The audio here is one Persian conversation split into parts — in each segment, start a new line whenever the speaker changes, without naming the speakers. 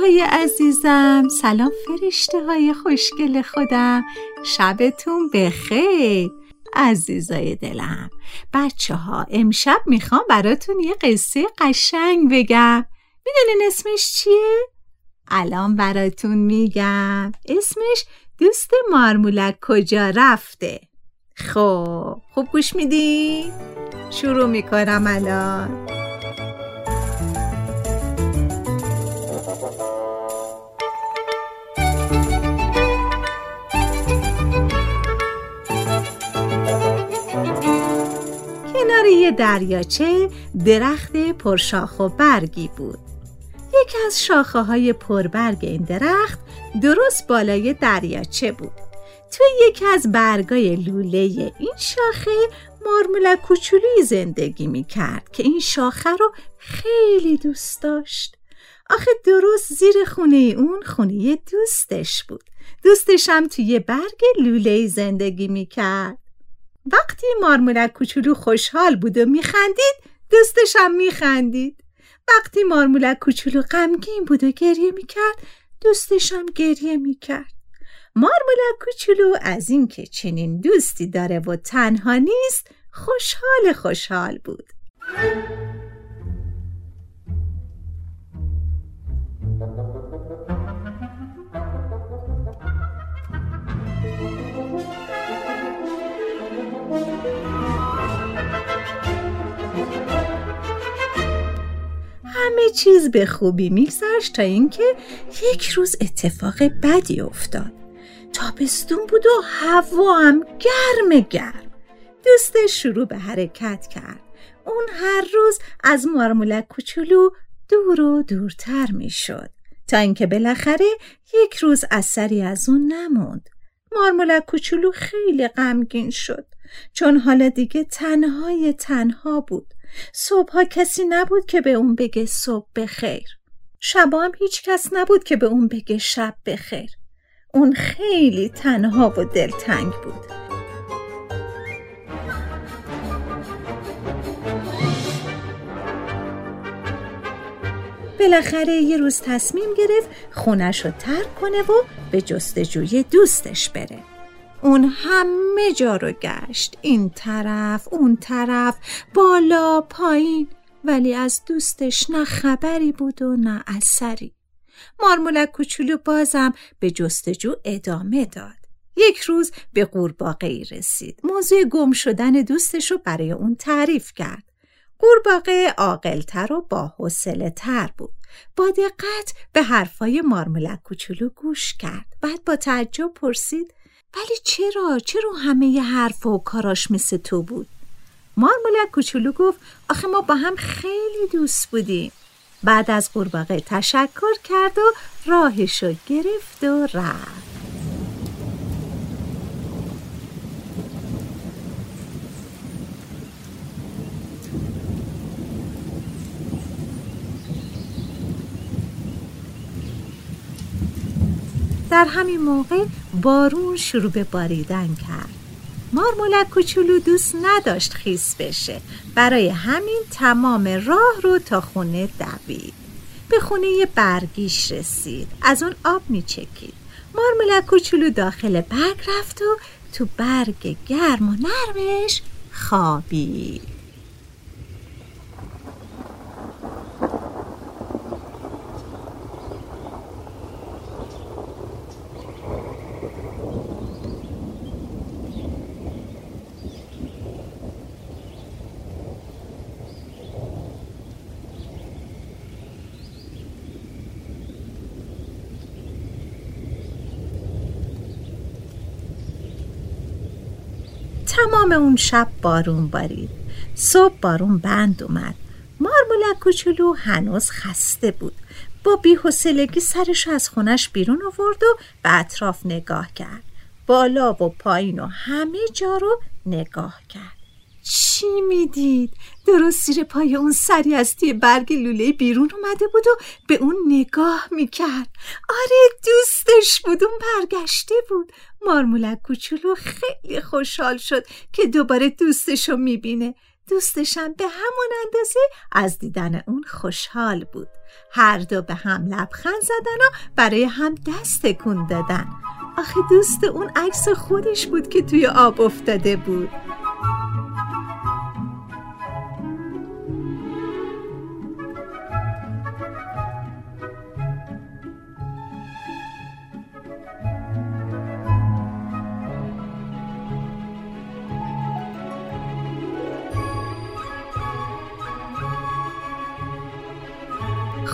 های عزیزم. سلام فرشته های خوشگل خودم. شبتون بخیر. عزیزای دلم بچه ها امشب می‌خوام براتون یه قصه قشنگ بگم. می‌دونین اسمش چیه؟ الان براتون میگم. اسمش دوست مارمولک کجا رفته؟ خب خوب گوش میدی؟ شروع می‌کنم الان. دریاچه درخت پرشاخ و برگی بود. یکی از شاخه های پربرگ این درخت درست بالای دریاچه بود. توی یکی از برگای لوله این شاخه مارمولک کوچولی زندگی می کرد که این شاخه رو خیلی دوست داشت. آخه درست زیر خونه اون خونه دوستش بود. دوستش هم توی برگ لوله زندگی می کرد وقتی مارمولک کوچولو خوشحال بود و میخندید دوستش هم میخندید. وقتی مارمولک کوچولو غمگین بود و گریه می‌کرد دوستش هم گریه می‌کرد. مارمولک کوچولو از اینکه چنین دوستی داره و تنها نیست خوشحال خوشحال بود. چیز به خوبی میگذشت تا اینکه یک روز اتفاق بدی افتاد. تابستون بود و هوا هم گرم گرم. دوستش شروع به حرکت کرد. اون هر روز از مارمولک کوچولو دور و دورتر می‌شد. تا اینکه بالاخره یک روز اثری از اون نموند. مارمولک کوچولو خیلی غمگین شد. چون حالا دیگه تنهای تنها بود. صبحها کسی نبود که به اون بگه صبح بخیر. شبا هم هیچ کس نبود که به اون بگه شب بخیر. اون خیلی تنها و دلتنگ بود. بالاخره یه روز تصمیم گرفت خونش رو ترک کنه و به جستجوی دوستش بره. اون همه جا رو گشت. این طرف اون طرف بالا پایین. ولی از دوستش نه خبری بود و نه اثری. مارمولک کوچولو بازم به جستجو ادامه داد. یک روز به قورباغه ای رسید. موضوع گم شدن دوستش رو برای اون تعریف کرد. قورباغه عاقلتر و با تر بود. با دقت به حرفای مارمولک کوچولو گوش کرد. بعد با تعجب پرسید ولی چرا؟ چرا همه ی حرف و کاراش مثل تو بود؟ مارمولک کوچولو گفت آخه ما با هم خیلی دوست بودیم بعد از قورباغه تشکر کرد و راهشو گرفت و رفت در همین موقع بارون شروع به باریدن کرد. مارمولک کوچولو دوست نداشت خیس بشه. برای همین تمام راه رو تا خونه دوید. به خونه برگیش رسید. از اون آب میچکید. مارمولک کوچولو داخل برگ رفت و تو برگ گرم و نرمش خوابید. تمام اون شب بارون بارید. صبح بارون بند اومد. مارمولک کوچولو هنوز خسته بود. با بیحسلگی سرش از خونش بیرون آورد و به اطراف نگاه کرد. بالا و پایین و همه جا رو نگاه کرد. چی می‌دید؟ درست زیر پای اون سری از توی برگ لوله بیرون اومده بود و به اون نگاه می‌کرد. آره دوستش بود اون برگشته بود. مارمولک کوچولو خیلی خوشحال شد که دوباره دوستشو می‌بینه. دوستشم به همون اندازه از دیدن اون خوشحال بود. هر دو به هم لبخند زدن و برای هم دست تکون دادن. آخه دوست اون عکس خودش بود که توی آب افتاده بود.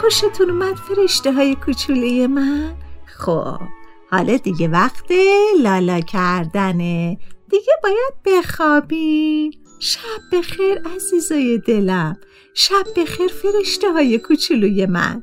خوشتون اومد فرشته های کوچوله من؟ خب حالا دیگه وقت لالا کردنه. دیگه باید بخوابین شب بخیر عزیزای دلم. شب بخیر فرشته های کوچولوی من.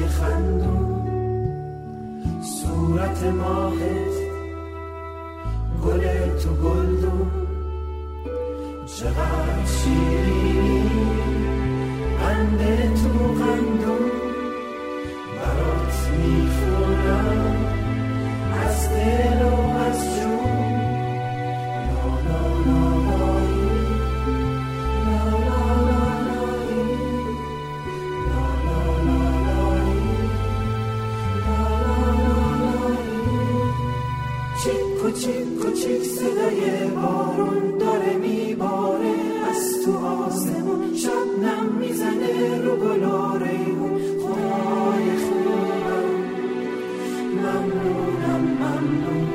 روی خندون صورت ماهت گل تو گلدون چقدر شیرینی بند تو کوچیک کوچیک صدای بارون داره میباره. از تو آسمون شب نم می‌زنه رو گل و خدای خوبم. ممنونم ممنون